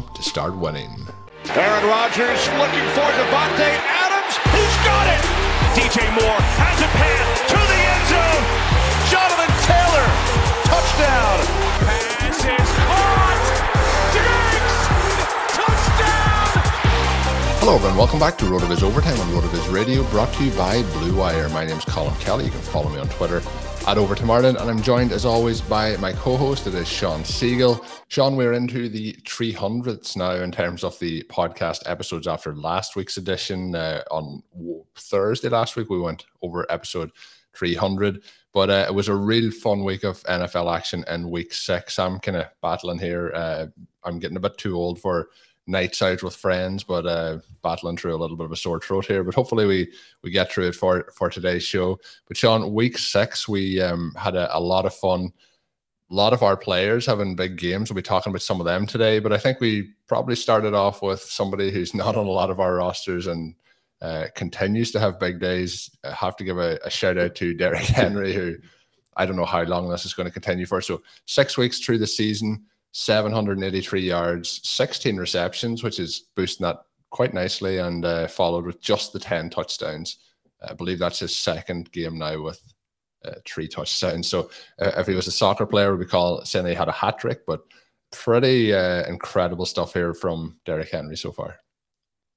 to start winning. Aaron Rodgers looking for Davante Adams. He's got it. DJ Moore has a pass to the end zone. Jonathan Taylor, touchdown. Pass is caught. Diggs, touchdown. Hello, everyone. Welcome back to RotoViz Overtime on RotoViz Radio, brought to you by Blue Wire. My name is Colm Kelly. You can follow me on Twitter at to Ireland, and I'm joined as always by my co-host. It is Shawn Siegele. Shawn, we're into the 300ths now in terms of the podcast episodes after last week's edition. Uh, on Thursday last week, we went over episode 300, but uh, it was a real fun week of NFL action in week six. I'm kind of battling here. Uh, I'm getting a bit too old for nights out with friends, but uh, battling through a little bit of a sore throat here. But hopefully we we get through it for for today's show. But Shawn, week six we um, had a, a lot of fun. A lot of our players having big games. We'll be talking about some of them today. But I think we probably started off with somebody who's not on a lot of our rosters and uh, continues to have big days. I have to give a, a shout out to Derrick Henry, who I don't know how long this is going to continue for. So six weeks through the season 783 yards, 16 receptions, which is boosting that quite nicely, and uh, followed with just the 10 touchdowns. I believe that's his second game now with uh, three touchdowns. So uh, if he was a soccer player, we'd call saying he had a hat trick, but pretty uh, incredible stuff here from Derrick Henry so far.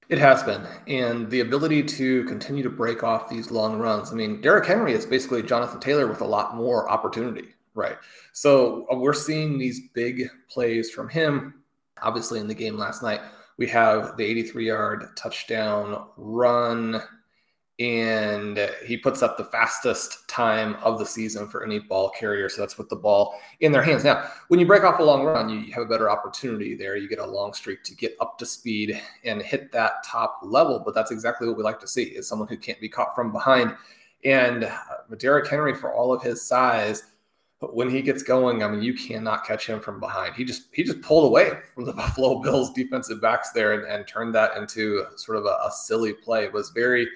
It has been. And the ability to continue to break off these long runs. I mean, Derrick Henry is basically Jonathan Taylor with a lot more opportunity. Right. So uh, we're seeing these big plays from him. Obviously, in the game last night, we have the 83 yard touchdown run, and he puts up the fastest time of the season for any ball carrier. So that's with the ball in their hands. Now, when you break off a long run, you have a better opportunity there. You get a long streak to get up to speed and hit that top level. But that's exactly what we like to see is someone who can't be caught from behind. And uh, Derrick Henry, for all of his size, when he gets going, I mean, you cannot catch him from behind. He just he just pulled away from the Buffalo Bills defensive backs there and, and turned that into sort of a, a silly play. It was very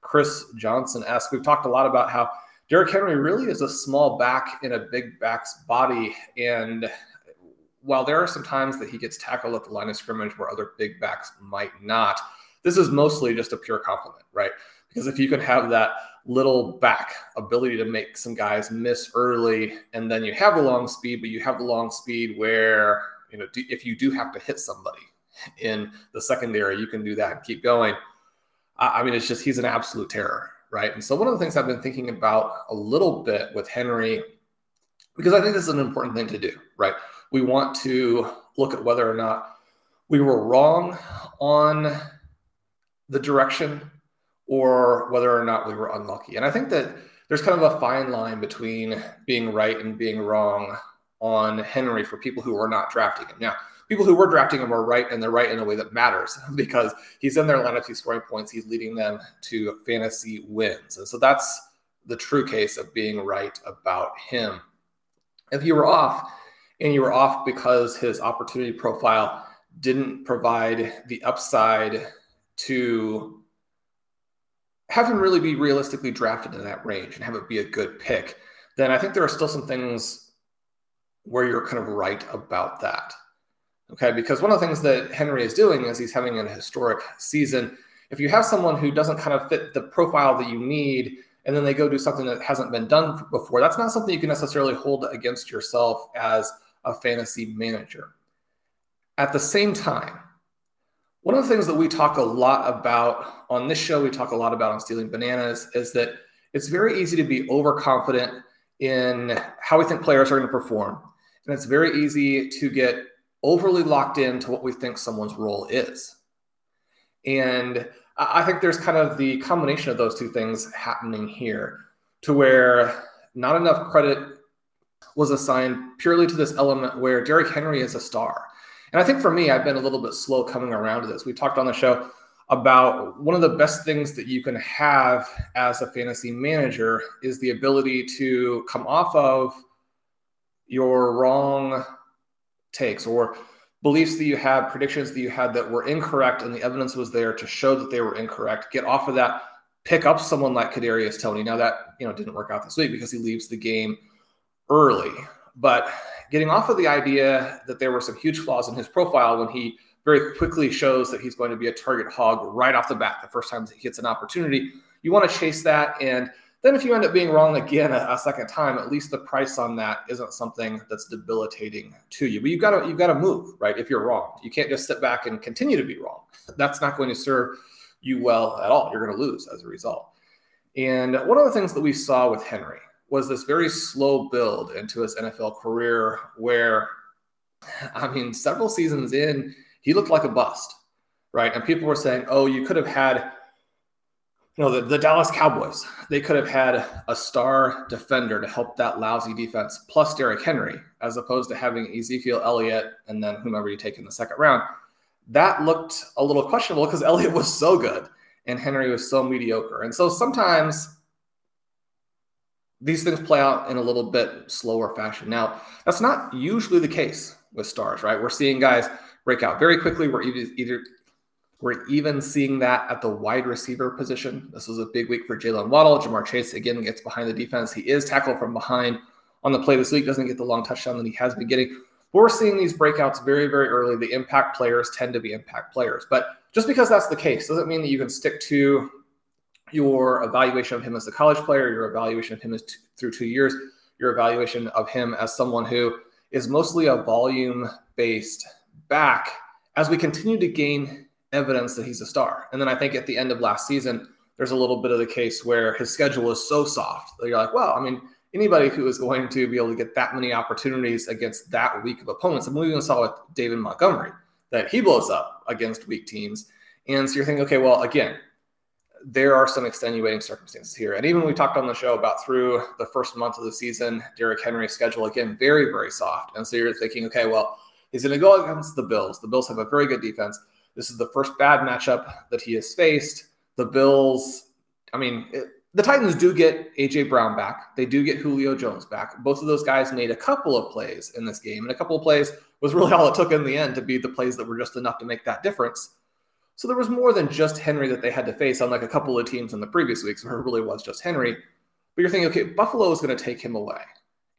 Chris Johnson esque. We've talked a lot about how Derrick Henry really is a small back in a big back's body, and while there are some times that he gets tackled at the line of scrimmage where other big backs might not, this is mostly just a pure compliment, right? Because if you can have that little back ability to make some guys miss early, and then you have the long speed, but you have the long speed where you know if you do have to hit somebody in the secondary, you can do that and keep going. I mean, it's just he's an absolute terror, right? And so one of the things I've been thinking about a little bit with Henry, because I think this is an important thing to do, right? We want to look at whether or not we were wrong on the direction or whether or not we were unlucky. And I think that there's kind of a fine line between being right and being wrong on Henry for people who are not drafting him. Now, people who were drafting him are right, and they're right in a way that matters because he's in their lineup, he's scoring points, he's leading them to fantasy wins. And so that's the true case of being right about him. If you were off, and you were off because his opportunity profile didn't provide the upside to have him really be realistically drafted in that range and have it be a good pick, then I think there are still some things where you're kind of right about that. Okay, because one of the things that Henry is doing is he's having a historic season. If you have someone who doesn't kind of fit the profile that you need, and then they go do something that hasn't been done before, that's not something you can necessarily hold against yourself as a fantasy manager. At the same time, one of the things that we talk a lot about on this show, we talk a lot about on Stealing Bananas, is that it's very easy to be overconfident in how we think players are going to perform. And it's very easy to get overly locked into what we think someone's role is. And I think there's kind of the combination of those two things happening here to where not enough credit was assigned purely to this element where Derrick Henry is a star. And I think for me, I've been a little bit slow coming around to this. We talked on the show about one of the best things that you can have as a fantasy manager is the ability to come off of your wrong takes or beliefs that you had, predictions that you had that were incorrect, and the evidence was there to show that they were incorrect. Get off of that, pick up someone like Kadarius Toney. Now that you know didn't work out this week because he leaves the game early, but getting off of the idea that there were some huge flaws in his profile when he very quickly shows that he's going to be a target hog right off the bat the first time he gets an opportunity. You want to chase that. And then if you end up being wrong again a, a, second time, at least the price on that isn't something that's debilitating to you. But you've got to you've got to move, right? If you're wrong. You can't just sit back and continue to be wrong. That's not going to serve you well at all. You're going to lose as a result. And one of the things that we saw with Henry was this very slow build into his NFL career where I mean, several seasons in, he looked like a bust, right? And people were saying, oh, you could have had, you know, the, the Dallas Cowboys, they could have had a star defender to help that lousy defense plus Derrick Henry, as opposed to having Ezekiel Elliott and then whomever you take in the second round. That looked a little questionable because Elliott was so good and Henry was so mediocre. And so sometimes these things play out in a little bit slower fashion. Now, that's not usually the case with stars, right? We're seeing guys break out very quickly. We're either, we're even seeing that at the wide receiver position. This was a big week for Jaylen Waddle. Ja'Marr Chase again gets behind the defense. He is tackled from behind on the play this week. Doesn't get the long touchdown that he has been getting. We're seeing these breakouts very, very early. The impact players tend to be impact players. But just because that's the case doesn't mean that you can stick to your evaluation of him as a college player, your evaluation of him t- through two years, your evaluation of him as someone who is mostly a volume based back as we continue to gain evidence that he's a star. And then I think at the end of last season, there's a little bit of the case where his schedule is so soft that you're like, well, I mean, anybody who is going to be able to get that many opportunities against that weak of opponents, and we even saw with David Montgomery that he blows up against weak teams. And so you're thinking, okay, well, again, there are some extenuating circumstances here. And even we talked on the show about through the first month of the season, Derrick Henry's schedule, again, very, very soft. And so you're thinking, okay, well, he's going to go against the Bills. The Bills have a very good defense. This is the first bad matchup that he has faced. The Bills, I mean, it, the Titans do get AJ Brown back. They do get Julio Jones back. Both of those guys made a couple of plays in this game, and a couple of plays was really all it took in the end to be the plays that were just enough to make that difference. So there was more than just Henry that they had to face, unlike a couple of teams in the previous weeks where it really was just Henry. But you're thinking, okay, Buffalo is going to take him away.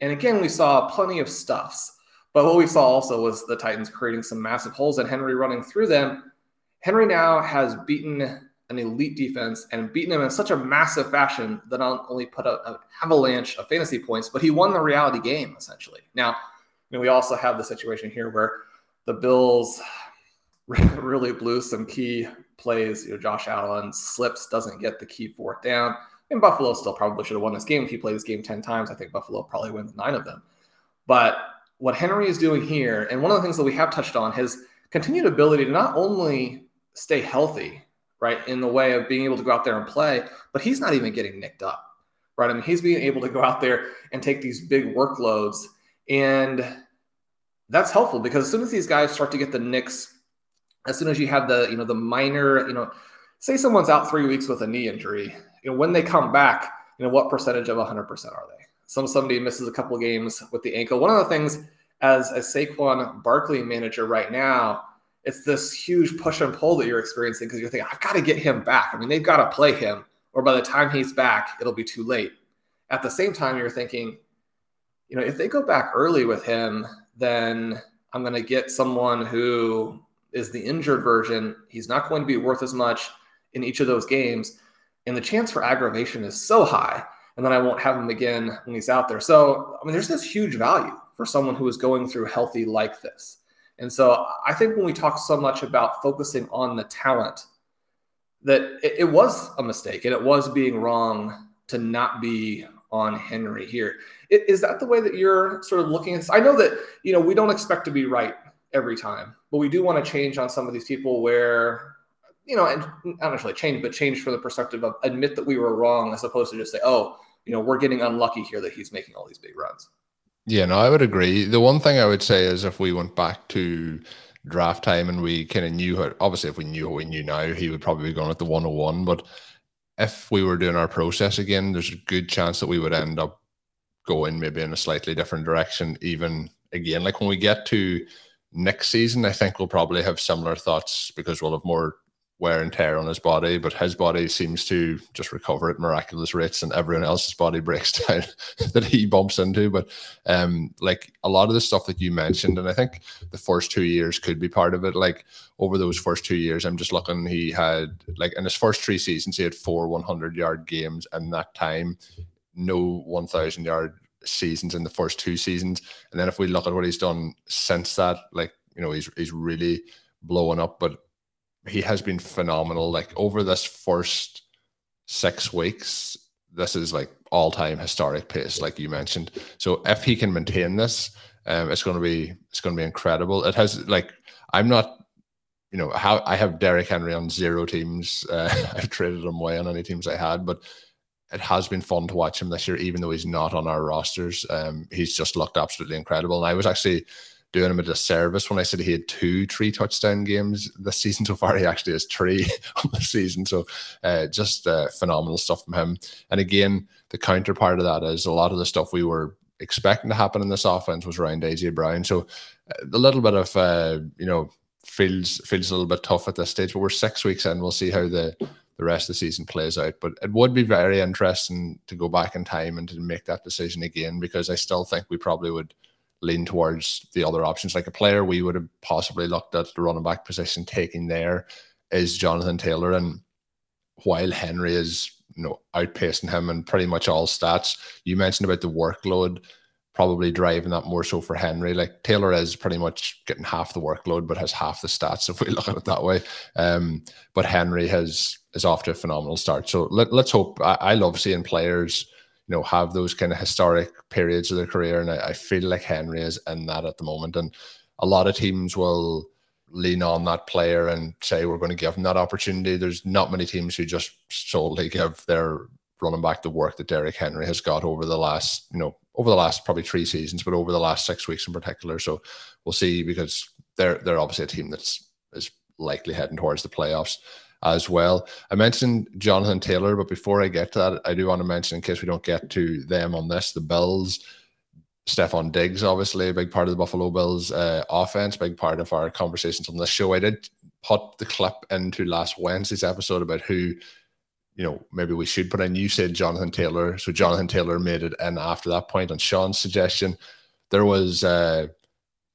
And again, we saw plenty of stuffs. But what we saw also was the Titans creating some massive holes and Henry running through them. Henry now has beaten an elite defense and beaten them in such a massive fashion that not only put out an avalanche of fantasy points, but he won the reality game essentially. Now, you know, we also have the situation here where the Bills really blew some key plays. You know, Josh Allen slips, doesn't get the key fourth down. And Buffalo still probably should have won this game. If he played this game 10 times, I think Buffalo probably wins nine of them. But what Henry is doing here, and one of the things that we have touched on, his continued ability to not only stay healthy, right, in the way of being able to go out there and play, but he's not even getting nicked up, right? I mean, he's being able to go out there and take these big workloads and that's helpful because as soon as these guys start to get the nicks, as soon as you have the, you know, the minor, you know, say someone's out three weeks with a knee injury, you know, when they come back, you know, what percentage of 100% are they? Some somebody misses a couple games with the ankle. One of the things as a Saquon Barkley manager right now, it's this huge push and pull that you're experiencing because you're thinking, I've got to get him back. I mean, they've got to play him, or by the time he's back, it'll be too late. At the same time, you're thinking, you know, if they go back early with him, then I'm going to get someone who is the injured version. He's not going to be worth as much in each of those games. And the chance for aggravation is so high. And then I won't have him again when he's out there. So, I mean, there's this huge value for someone who is going through healthy like this. And so I think when we talk so much about focusing on the talent, that it, it was a mistake and it was being wrong to not be on Henry here. Is that the way that you're sort of looking at? I know that, you know, we don't expect to be right every time, but we do want to change on some of these people where, you know, and not necessarily change, but change for the perspective of admit that we were wrong as opposed to just say, oh, you know, we're getting unlucky here that he's making all these big runs. Yeah, no, I would agree. The one thing I would say is if we went back to draft time and we kind of knew how, obviously, if we knew what we knew now, he would probably be going at the 101. But if we were doing our process again, there's a good chance that we would end up going maybe in a slightly different direction. Even again, like when we get to next season, I think we'll probably have similar thoughts because we'll have more wear and tear on his body, but his body seems to just recover at miraculous rates, and everyone else's body breaks down that he bumps into. But um, like a lot of the stuff that you mentioned, and I think the first two years could be part of it. Like over those first two years, I'm just looking. He had like in his first three seasons, he had four 100 yard games, and that time, no 1,000 yard seasons in the first two seasons. And then if we look at what he's done since that, like you know, he's he's really blowing up, but he has been phenomenal. Like over this first six weeks, this is like all time historic pace, like you mentioned. So if he can maintain this, um, it's going to be it's to be incredible. It has like I'm not, you know, how I have Derrick Henry on zero teams. Uh, I've traded him away on any teams I had, but it has been fun to watch him this year, even though he's not on our rosters. Um, he's just looked absolutely incredible, and I was actually doing him a disservice when I said he had two three touchdown games this season so far. He actually has three on the season. So uh, just uh, phenomenal stuff from him. And again, the counterpart of that is a lot of the stuff we were expecting to happen in this offense was around AJ Brown. So a little bit of uh, you know feels feels a little bit tough at this stage, but we're six weeks in. We'll see how the the rest of the season plays out. But it would be very interesting to go back in time and to make that decision again because I still think we probably would lean towards the other options. Like a player we would have possibly looked at the running back position taking there is Jonathan Taylor. And while Henry is you know outpacing him in pretty much all stats, you mentioned about the workload probably driving that more so for Henry. Like Taylor is pretty much getting half the workload, but has half the stats if we look at it that way. Um, but Henry has is off to a phenomenal start. So let, us hope. I, I love seeing players you know, have those kind of historic periods of their career. And I, I feel like Henry is in that at the moment. And a lot of teams will lean on that player and say we're going to give him that opportunity. There's not many teams who just solely give their running back the work that Derrick Henry has got over the last, you know, over the last probably three seasons, but over the last six weeks in particular. So we'll see because they're they're obviously a team that's is likely heading towards the playoffs as well. I mentioned Jonathan Taylor, but before I get to that, I do want to mention, in case we don't get to them on this, the Bills. Stefon Diggs, obviously, a big part of the Buffalo Bills uh, offense, big part of our conversations on this show. I did put the clip into last Wednesday's episode about who, you know, maybe we should put in. You said Jonathan Taylor. So Jonathan Taylor made it in after that point on Shawn's suggestion. There was uh,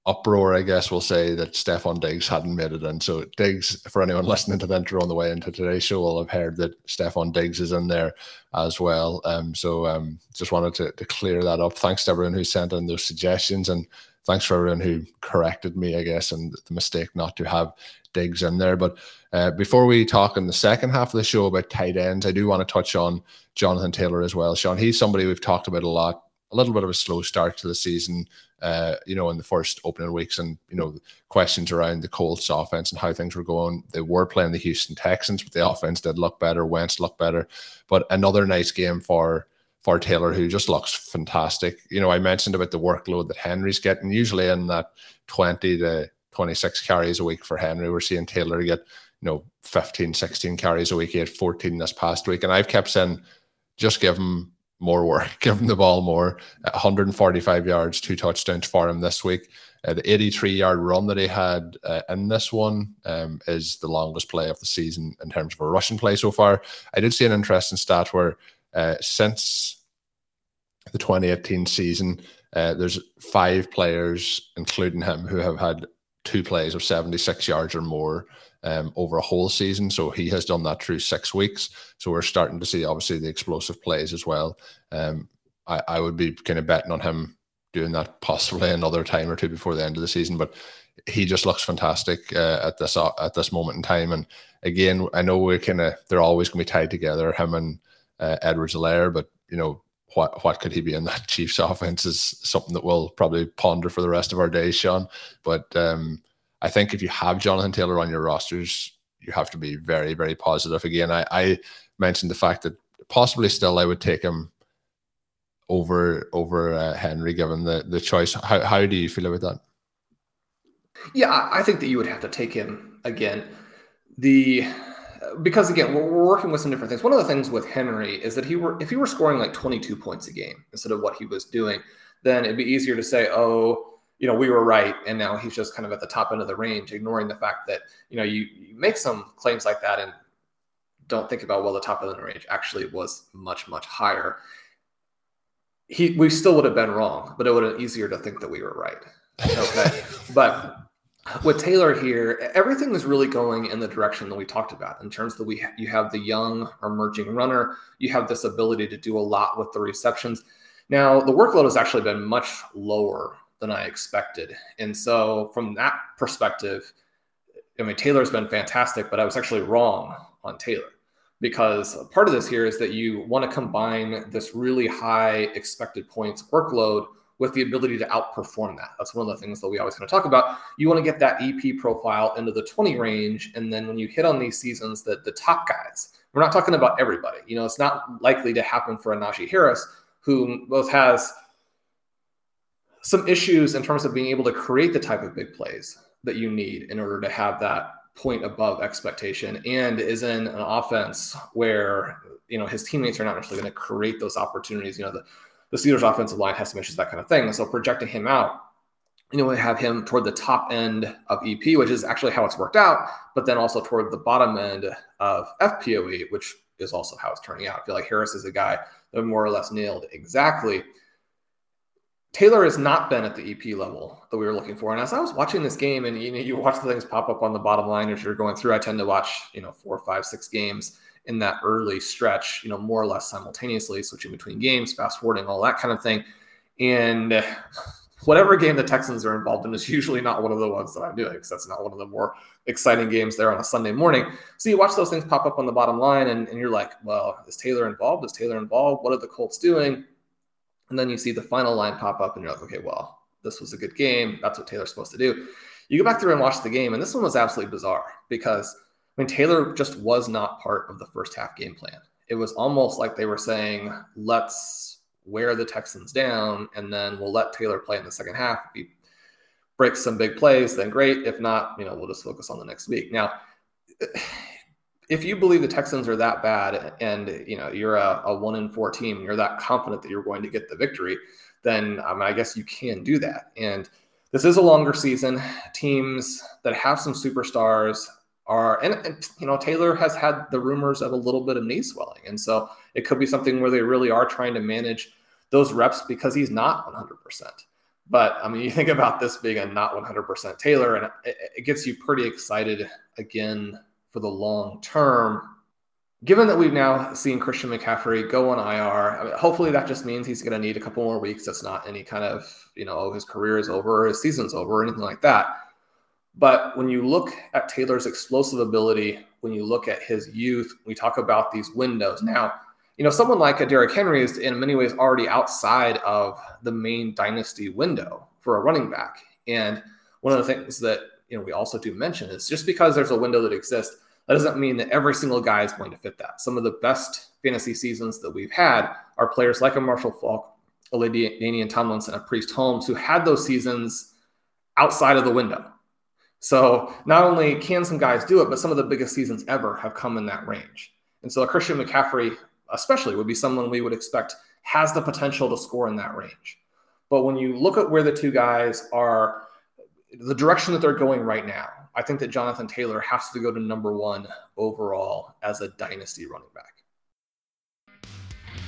uproar, I guess we'll say, that Stefon Diggs hadn't made it in. So Diggs, for anyone listening to intro on the way into today's show, will have heard that Stefon Diggs is in there as well. Um, so um, just wanted to, to clear that up. Thanks to everyone who sent in those suggestions and thanks for everyone who corrected me, I guess, and the mistake not to have Diggs in there. But uh, before we talk in the second half of the show about tight ends, I do want to touch on Jonathan Taylor as well. Shawn, he's somebody we've talked about a lot. A little bit of a slow start to the season uh, you know, in the first opening weeks and, you know, questions around the Colts offense and how things were going. They were playing the Houston Texans, but the offense did look better. Wentz looked better. But another nice game for for Taylor, who just looks fantastic. You know, I mentioned about the workload that Henry's getting, usually in that 20 to 26 carries a week for Henry. We're seeing Taylor get, you know, 15, 16 carries a week. He had 14 this past week. And I've kept saying, just give him more work, give him the ball more. 145 yards, two touchdowns for him this week. Uh, the 83 yard run that he had uh, in this one um, is the longest play of the season in terms of a rushing play so far. I did see an interesting stat where uh, since the 2018 season, uh, there's five players, including him, who have had two plays of 76 yards or more um, over a whole season. So he has done that through six weeks. So we're starting to see obviously the explosive plays as well. Um, I, I would be kind of betting on him doing that possibly another time or two before the end of the season. But he just looks fantastic uh, at this uh, at this moment in time. And again, I know we're kind of they're always going to be tied together, him and uh, Edwards-Helaire, but you know what what could he be in that Chiefs offense is something that we'll probably ponder for the rest of our days, Shawn. But um, I think if you have Jonathan Taylor on your rosters, you have to be very very positive. Again, I, I mentioned the fact that possibly still I would take him over over uh, Henry given the the choice. How how do you feel about that? Yeah, I think that you would have to take him again. The because again, we're, we're, working with some different things. One of the things with Henry is that he were if he were scoring like 22 points a game instead of what he was doing, then it'd be easier to say, oh, you know, we were right, and now he's just kind of at the top end of the range, ignoring the fact that you know you, you make some claims like that and don't think about well the top end of the range actually was much much higher. He we still would have been wrong, but it would have been easier to think that we were right. Okay, but with Taylor here, everything is really going in the direction that we talked about in terms that we you have the young emerging runner, you have this ability to do a lot with the receptions. Now the workload has actually been much lower than I expected, and so from that perspective, I mean Taylor's been fantastic, but I was actually wrong on Taylor because part of this here is that you want to combine this really high expected points workload with the ability to outperform that. That's one of the things that we always kind of talk about. You want to get that EP profile into the 20 range. And then when you hit on these seasons, that the top guys, we're not talking about everybody. You know, it's not likely to happen for a Najee Harris, who both has some issues in terms of being able to create the type of big plays that you need in order to have that point above expectation and is in an offense where you know his teammates are not necessarily going to create those opportunities you know the the Steelers offensive line has some issues, that kind of thing. And so projecting him out, you know, we have him toward the top end of EP, which is actually how it's worked out, but then also toward the bottom end of FPOE, which is also how it's turning out. I feel like Harris is a guy that more or less nailed exactly. Taylor has not been at the EP level that we were looking for. And as I was watching this game, and you know, you watch the things pop up on the bottom line as you're going through, I tend to watch, you know, four, five, six games in that early stretch, you know, more or less simultaneously, switching between games, fast forwarding, all that kind of thing. And whatever game the Texans are involved in is usually not one of the ones that I'm doing because that's not one of the more exciting games there on a Sunday morning. So you watch those things pop up on the bottom line and, and you're like, well, is Taylor involved? Is Taylor involved? What are the Colts doing? And then you see the final line pop up and you're like, okay, well, this was a good game. That's what Taylor's supposed to do. You go back through and watch the game, and this one was absolutely bizarre because – I mean, Taylor just was not part of the first half game plan. It was almost like they were saying, let's wear the Texans down, and then we'll let Taylor play in the second half. If he breaks some big plays, then great. If not, you know, we'll just focus on the next week. Now, if you believe the Texans are that bad and you know you're a, a one in four team you're that confident that you're going to get the victory, then um, I guess you can do that. And this is a longer season. Teams that have some superstars are and, and, you know Taylor has had the rumors of a little bit of knee swelling, and so it could be something where they really are trying to manage those reps because he's not 100 percent. But I mean, you think about this being a not 100 percent Taylor, and it, it gets you pretty excited again for the long term. Given that we've now seen Christian McCaffrey go on IR, I mean, hopefully that just means he's going to need a couple more weeks. That's not any kind of, you know, oh, his career is over, his season's over, or anything like that. But when you look at Taylor's explosive ability, when you look at his youth, we talk about these windows. Now, you know, someone like a Derrick Henry is in many ways already outside of the main dynasty window for a running back. And one of the things that you know we also do mention is just because there's a window that exists, That doesn't mean that every single guy is going to fit that. Some of the best fantasy seasons that we've had are players like a Marshall Faulk, a LaDainian Tomlinson, a Priest Holmes, who had those seasons outside of the window. So not only can some guys do it, but some of the biggest seasons ever have come in that range. And so Christian McCaffrey, especially, would be someone we would expect has the potential to score in that range. But when you look at where the two guys are, the direction that they're going right now, I think that Jonathan Taylor has to go to number one overall as a dynasty running back.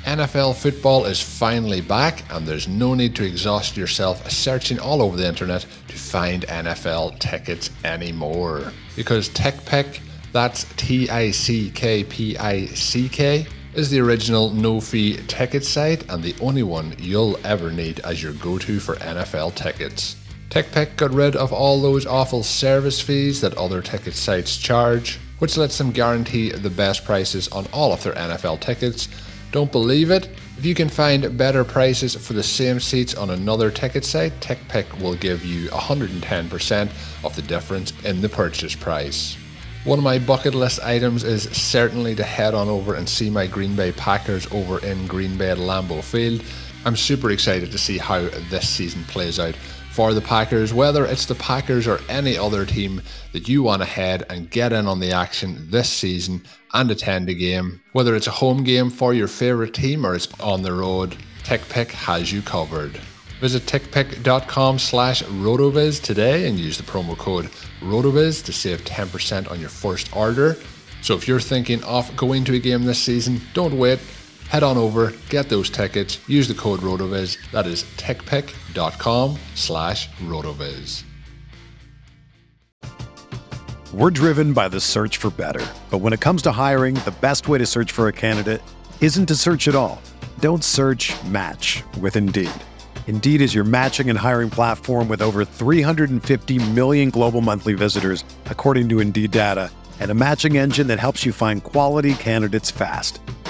NFL football is finally back, and there's no need to exhaust yourself searching all over the internet to find NFL tickets anymore. Because TickPick, that's T I C K P I C K, is the original no fee ticket site and the only one you'll ever need as your go to for NFL tickets. TickPick got rid of all those awful service fees that other ticket sites charge, which lets them guarantee the best prices on all of their NFL tickets. Don't believe it? If you can find better prices for the same seats on another ticket site, TickPick will give you 110% of the difference in the purchase price. One of my bucket list items is certainly to head on over and see my Green Bay Packers over in Green Bay at Lambeau Field. I'm super excited to see how this season plays out for the Packers, whether it's the Packers or any other team that you want to head and get in on the action this season and attend a game. Whether it's a home game for your favourite team or it's on the road, TickPick has you covered. Visit tickpick.com slash rotoviz today and use the promo code rotoviz to save 10% on your first order. So if you're thinking of going to a game this season, don't wait. Head on over, get those tickets, use the code ROTOVIZ. That is tickpick.com slash ROTOVIZ. We're driven by the search for better. But when it comes to hiring, the best way to search for a candidate isn't to search at all. Don't search match with Indeed. Indeed is your matching and hiring platform with over 350 million global monthly visitors, according to Indeed data, and a matching engine that helps you find quality candidates fast.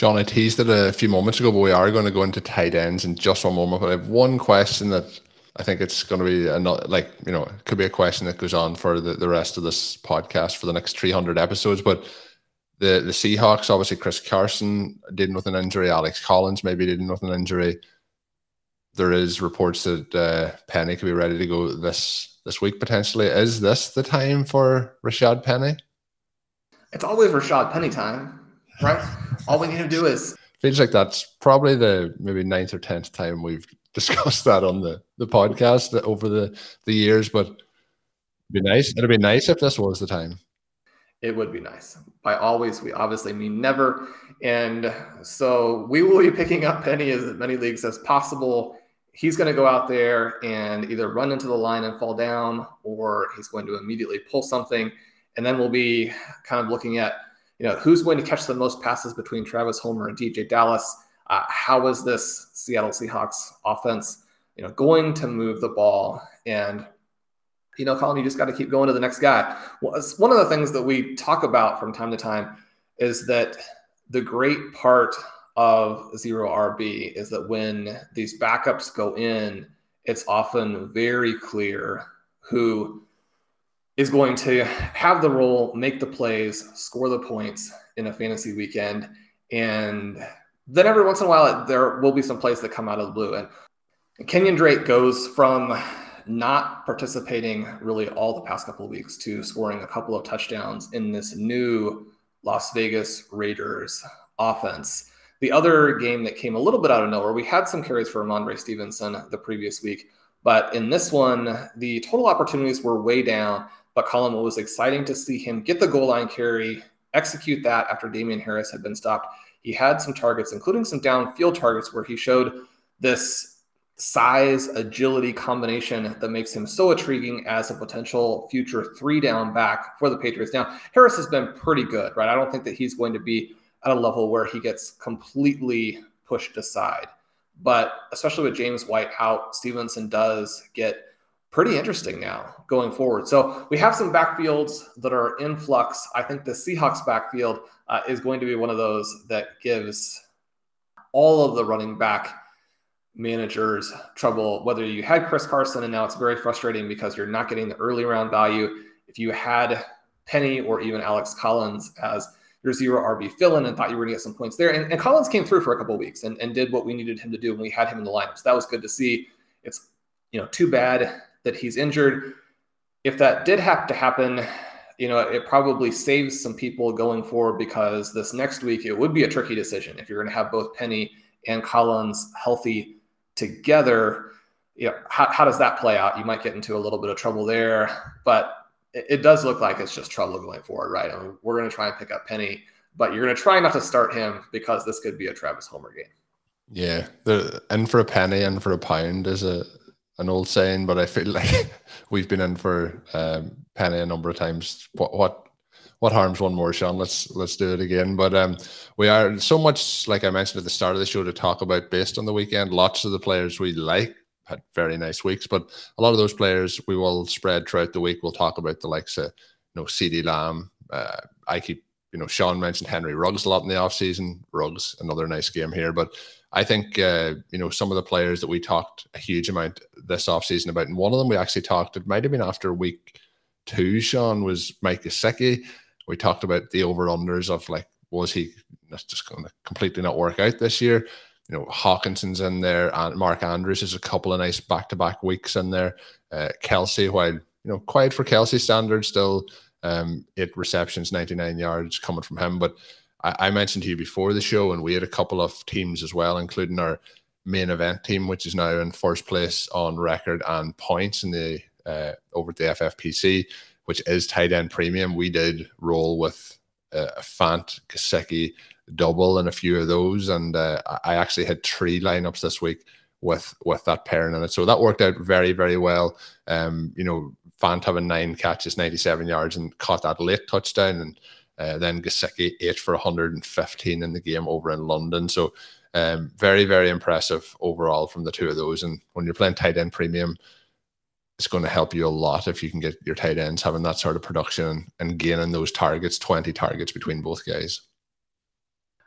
Shawn, I teased it a few moments ago, but we are going to go into tight ends in just one moment. But I have one question that I think it's going to be another, like, you know, it could be a question that goes on for the, the rest of this podcast for the next 300 episodes. But the, the Seahawks, obviously, Chris Carson dealing with an injury, Alex Collins maybe dealing with an injury. There is reports that uh, Penny could be ready to go this this week potentially. Is this the time for Rashad Penny? It's always Rashad Penny time, right? All we need to do is feels like that's probably the maybe ninth or tenth time we've discussed that on the the podcast over the the years. But it'd be nice. It'd be nice if this was the time. It would be nice. By always, we obviously mean never. And so we will be picking up Penny as many leagues as possible. He's going to go out there and either run into the line and fall down, or he's going to immediately pull something. And then we'll be kind of looking at you know, who's going to catch the most passes between Travis Homer and DeeJay Dallas? Uh, how is this Seattle Seahawks offense, you know, going to move the ball? And, you know, Colm, you just got to keep going to the next guy. Well, one of the things that we talk about from time to time is that the great part of zero RB is that when these backups go in it's often very clear who is going to have the role, make the plays, score the points in a fantasy weekend. And then every once in a while, there will be some plays that come out of the blue. And Kenyan Drake goes from not participating really all the past couple of weeks to scoring a couple of touchdowns in this new Las Vegas Raiders offense. The other game that came a little bit out of nowhere, we had some carries for Rhamondre Stevenson the previous week, but in this one, the total opportunities were way down. But Colm, was exciting to see him get the goal line carry, execute that after Damien Harris had been stopped. He had some targets, including some downfield targets, where he showed this size agility combination that makes him so intriguing as a potential future three down back for the Patriots. Now, Harris has been pretty good, right? I don't think that he's going to be at a level where he gets completely pushed aside. But especially with James White out, Stevenson does get pretty interesting now going forward. So we have some backfields that are in flux. I think the Seahawks backfield uh, is going to be one of those that gives all of the running back managers trouble. Whether you had Chris Carson and now it's very frustrating because you're not getting the early round value. If you had Penny or even Alex Collins as your zero RB fill in and thought you were going to get some points there. And, and Collins came through for a couple of weeks and, and did what we needed him to do when we had him in the lineup. So that was good to see. It's you know too bad that he's injured. If that did have to happen, you know, it probably saves some people going forward because this next week it would be a tricky decision if you're going to have both Penny and Collins healthy together. You know, how, how does that play out? You might get into a little bit of trouble there, but it, it does look like it's just trouble going forward, right? I mean, we're going to try and pick up Penny, but you're going to try not to start him because this could be a Travis Homer game. Yeah, the in for a penny and for a pound is a an old saying, but I feel like we've been in for um, Penny a number of times. What what what harms one more, Shawn? Let's let's do it again. But um, we are so much like I mentioned at the start of the show to talk about based on the weekend. Lots of the players we like had very nice weeks, but a lot of those players we will spread throughout the week. We'll talk about the likes of you know CeeDee Lamb. Uh, I keep you know Shawn mentioned Henry Ruggs a lot in the offseason. Ruggs another nice game here, but I think uh, you know some of the players that we talked a huge amount this offseason about, and one of them we actually talked. It might have been after week two. Shawn was Mike Gesicki. We talked about the over unders of like was he just going to completely not work out this year? You know, Hockenson's in there, and Mark Andrews is a couple of nice back to back weeks in there. Uh, Kelce, while you know, quiet for Kelce standards, still um, eight receptions, 99 yards coming from him, but I, I mentioned to you before the show, and we had a couple of teams as well, including our main event team, which is now in first place on record and points in the uh, over the FFPC, which is tight end premium. We did roll with uh, a Fant Gesicki double and a few of those, and uh, I actually had three lineups this week with with that pairing in it. So that worked out very very well. Um, you know, Fant having nine catches, ninety seven yards, and caught that late touchdown, and uh, then Gesicki eight for 115 in the game over in London. So um, very, very impressive overall from the two of those. And when you're playing tight end premium, it's going to help you a lot if you can get your tight ends having that sort of production and gaining those targets, 20 targets between both guys.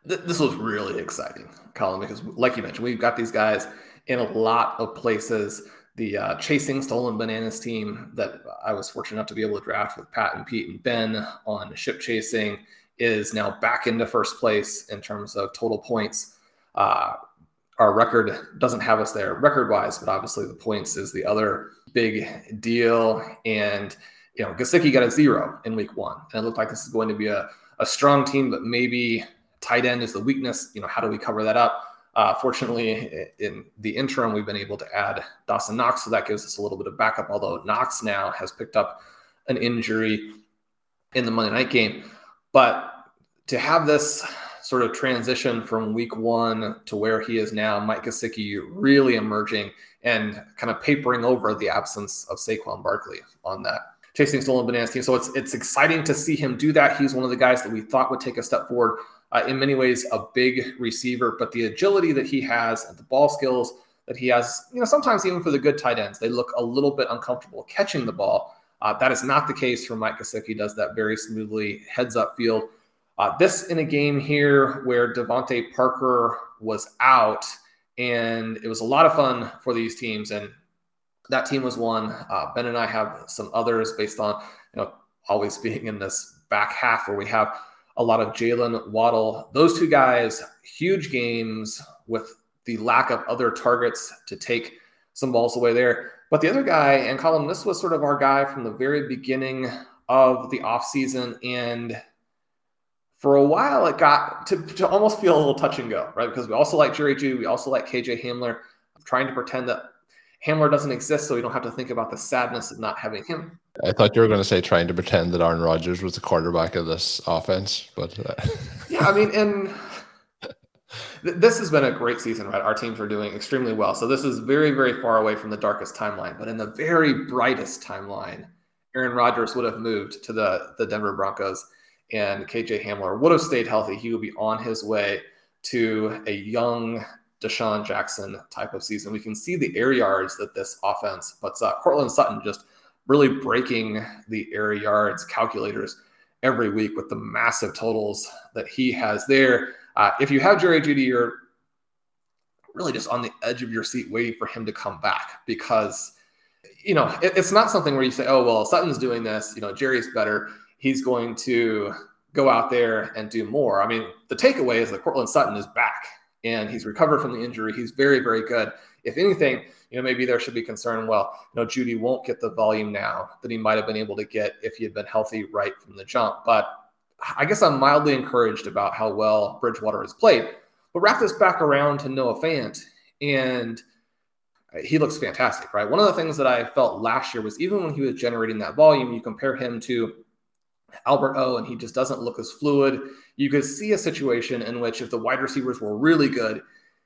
This was really exciting, Colm, because like you mentioned, we've got these guys in a lot of places the uh, Chasing Stolen Bananas team that I was fortunate enough to be able to draft with Pat and Pete and Ben on ship chasing is now back into first place in terms of total points. Uh, our record doesn't have us there record wise, but obviously the points is the other big deal. And, you know, Gesicki got a zero in week one. And it looked like this is going to be a, a strong team, but maybe tight end is the weakness. You know, how do we cover that up? Uh, fortunately, in the interim, we've been able to add Dawson Knox, so that gives us a little bit of backup. Although Knox now has picked up an injury in the Monday night game, but to have this sort of transition from week one to where he is now, Mike Gesicki really emerging and kind of papering over the absence of Saquon Barkley on that chasing stolen bananas team. So it's it's exciting to see him do that. He's one of the guys that we thought would take a step forward uh, in many ways a big receiver, but the agility that he has and the ball skills that he has, you know, sometimes even for the good tight ends, they look a little bit uncomfortable catching the ball. Uh, that is not the case for Mike Gesicki. He does that very smoothly, heads up field. Uh, this in a game here where DeVante Parker was out, and it was a lot of fun for these teams. And that team was one. Uh, ben and I have some others based on you know always being in this back half where we have a lot of Jaylen Waddle. Those two guys, huge games with the lack of other targets to take some balls away there. But the other guy, and Colm, this was sort of our guy from the very beginning of the offseason. And for a while, it got to, to almost feel a little touch and go, right? Because we also like Jerry Jeudy, we also like KJ Hamler. I'm trying to pretend that Hamler doesn't exist, so we don't have to think about the sadness of not having him. I thought you were going to say trying to pretend that Aaron Rodgers was the quarterback of this offense, but uh... yeah, I mean, and th- this has been a great season, right? Our teams are doing extremely well, so this is very, very far away from the darkest timeline. But in the very brightest timeline, Aaron Rodgers would have moved to the the Denver Broncos, and KJ Hamler would have stayed healthy. He would be on his way to a young DeSean Jackson type of season. We can see the air yards that this offense puts up. Courtland Sutton just really breaking the air yards calculators every week with the massive totals that he has there. Uh, if you have Jerry Jeudy, you're really just on the edge of your seat waiting for him to come back because, you know, it, it's not something where you say, oh, well, Sutton's doing this, you know, Jerry's better. He's going to go out there and do more. I mean, the takeaway is that Courtland Sutton is back and he's recovered from the injury. He's very, very good. If anything, you know, maybe there should be concern. Well, you know, Jeudy won't get the volume now that he might have been able to get if he had been healthy right from the jump. But I guess I'm mildly encouraged about how well Bridgewater has played. But wrap this back around to Noah Fant, and he looks fantastic, right? One of the things that I felt last year was even when he was generating that volume, you compare him to Albert O, and he just doesn't look as fluid. You could see a situation in which if the wide receivers were really good,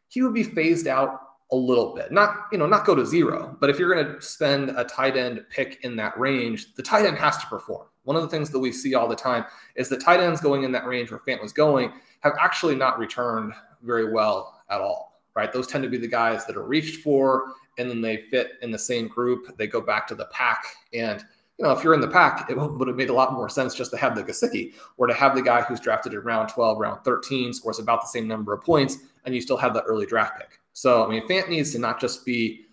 he would be phased out a little bit. Not, you know, not go to zero, but if you're going to spend a tight end pick in that range, the tight end has to perform. One of the things that we see all the time is the tight ends going in that range where Fant was going have actually not returned very well at all, right? Those tend to be the guys that are reached for and then they fit in the same group. They go back to the pack and – you know, if you're in the pack, it would have made a lot more sense just to have the Gesicki or to have the guy who's drafted in round 12, round 13, scores about the same number of points, and you still have that early draft pick. So, I mean, Fant needs to not just be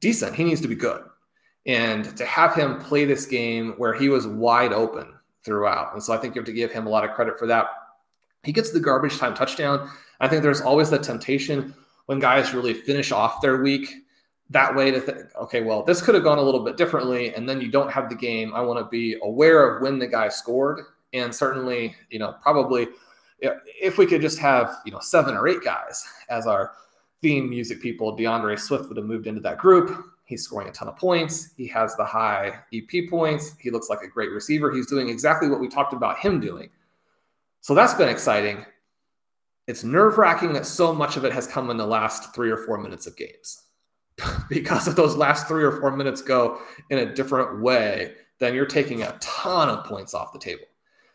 decent, he needs to be good. And to have him play this game where he was wide open throughout. And so I think you have to give him a lot of credit for that. He gets the garbage time touchdown. I think there's always the temptation when guys really finish off their week that way to think, okay, well, this could have gone a little bit differently, and then you don't have the game. I want to be aware of when the guy scored, and certainly, you know, probably if we could just have you know seven or eight guys as our theme music people, D'Andre Swift would have moved into that group. He's scoring a ton of points. He has the high EP points. He looks like a great receiver. He's doing exactly what we talked about him doing. So that's been exciting. It's nerve wracking that so much of it has come in the last three or four minutes of games. because if those last three or four minutes go in a different way, then you're taking a ton of points off the table.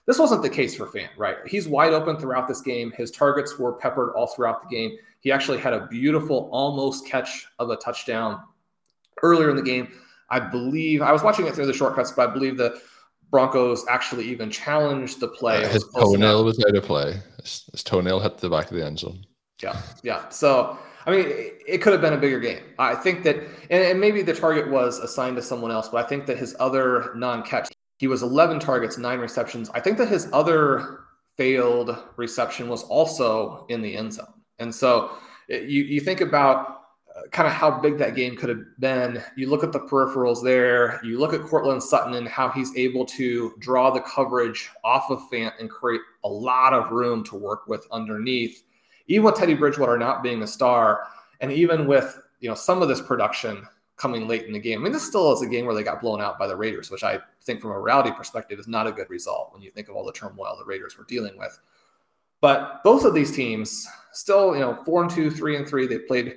This wasn't the case for Fant, right? He's wide open throughout this game. His targets were peppered all throughout the game. He actually had a beautiful almost catch of a touchdown earlier in the game. I believe I was watching it through the shortcuts, but I believe the Broncos actually even challenged the play. Uh, his toenail was out of play. His, his toenail hit the back of the end zone. Yeah, yeah. So I mean, it could have been a bigger game. I think that, and, maybe the target was assigned to someone else, but I think that his other non catch, he was 11 targets, nine receptions. I think that his other failed reception was also in the end zone. And so you, you think about uh, kind of how big that game could have been. You look at the peripherals there, you look at Courtland Sutton and how he's able to draw the coverage off of Fant and create a lot of room to work with underneath even with Teddy Bridgewater not being a star, and even with you know some of this production coming late in the game. I mean, this still is a game where they got blown out by the Raiders, which I think from a reality perspective is not a good result when you think of all the turmoil the Raiders were dealing with. But both of these teams still, you know, four and two, three and three. They played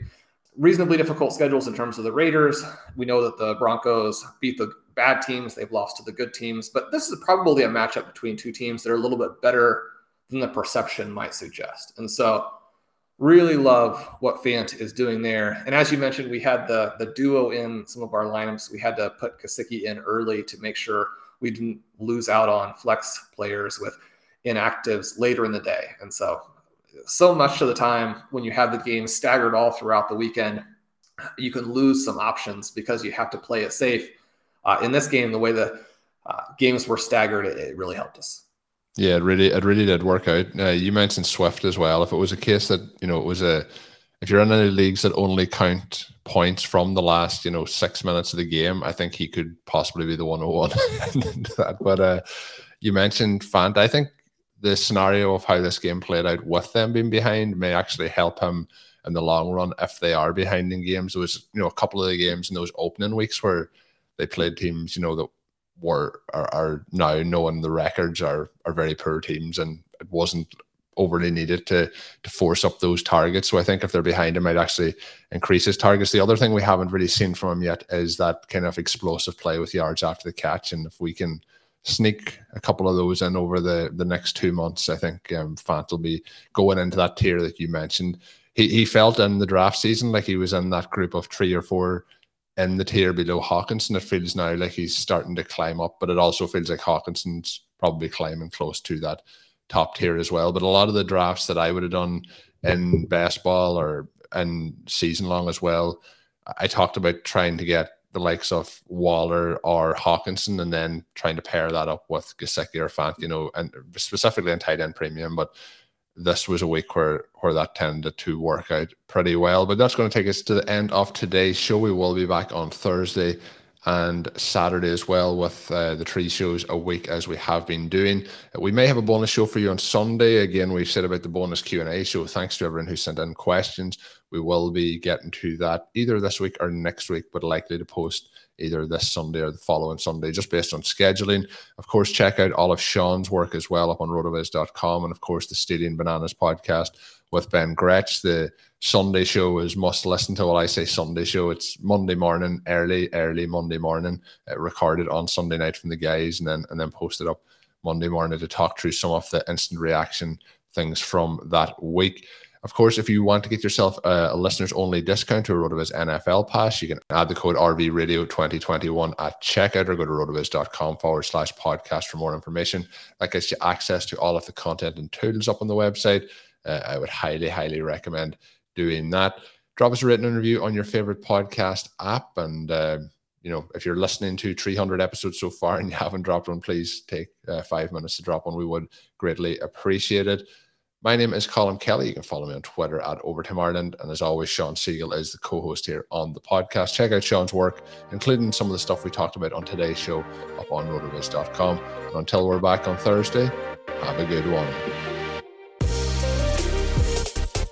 reasonably difficult schedules in terms of the Raiders. We know that the Broncos beat the bad teams, they've lost to the good teams, but this is probably a matchup between two teams that are a little bit better than the perception might suggest. And so really love what Fant is doing there. And as you mentioned, we had the the duo in some of our lineups. We had to put Gesicki in early to make sure we didn't lose out on flex players with inactives later in the day. And so, so much of the time when you have the game staggered all throughout the weekend, you can lose some options because you have to play it safe. Uh, in this game, the way the uh, games were staggered, it, it, really helped us. Yeah, it really, it really did work out. Uh, you mentioned Swift as well. If it was a case that you know it was a, if you're in any leagues that only count points from the last you know six minutes of the game, I think he could possibly be the one who won that. But uh, you mentioned Fant. I think the scenario of how this game played out with them being behind may actually help him in the long run if they are behind in games. There was, you know, a couple of the games in those opening weeks where they played teams, you know, that were are, are now knowing the records are are very poor teams and it wasn't overly needed to to force up those targets. So I think if they're behind him, might actually increase his targets. The other thing we haven't really seen from him yet is that kind of explosive play with yards after the catch. And if we can sneak a couple of those in over the the next two months. I think um, Fant will be going into that tier that you mentioned. He he felt in the draft season like he was in that group of three or four in the tier below Hockenson. It feels now like he's starting to climb up, but it also feels like Hockenson's probably climbing close to that top tier as well. But a lot of the drafts that I would have done in best ball or in season long as well, I talked about trying to get the likes of Waller or Hockenson, and then trying to pair that up with Gesicki or Fant, you know, and specifically in tight end premium. But this was a week where where that tended to work out pretty well. But that's going to take us to the end of today's show. We will be back on Thursday and Saturday as well with uh, the tree shows a week as we have been doing. We may have a bonus show for you on Sunday. Again, we've said about the bonus Q and A show. Thanks to everyone who sent in questions. We will be getting to that either this week or next week, but likely to post either this Sunday or the following Sunday, just based on scheduling. Of course, check out all of Shawn's work as well up on rotoviz.com and of course the Stealing Bananas podcast with Ben Gretch. The Sunday show is must listen to. Well, I say Sunday show. It's Monday morning, early, early Monday morning, uh, recorded on Sunday night from the guys, and then and then posted up Monday morning to talk through some of the instant reaction things from that week. Of course, if you want to get yourself a, listeners only discount to a RotoViz NFL pass, you can add the code RVRadio 2021 at checkout or go to rotoviz.com forward slash podcast for more information. That gets you access to all of the content and tools up on the website. Uh, I would highly, highly recommend doing that. Drop us a written review on your favorite podcast app. And, uh, you know, if you're listening to 300 episodes so far and you haven't dropped one, please take uh, five minutes to drop one. We would greatly appreciate it. My name is Colm Kelly. You can follow me on Twitter at Overtime Ireland. And as always, Shawn Siegele is the co host here on the podcast. Check out Shawn's work, including some of the stuff we talked about on today's show up on rotoviz.com. And until we're back on Thursday, have a good one.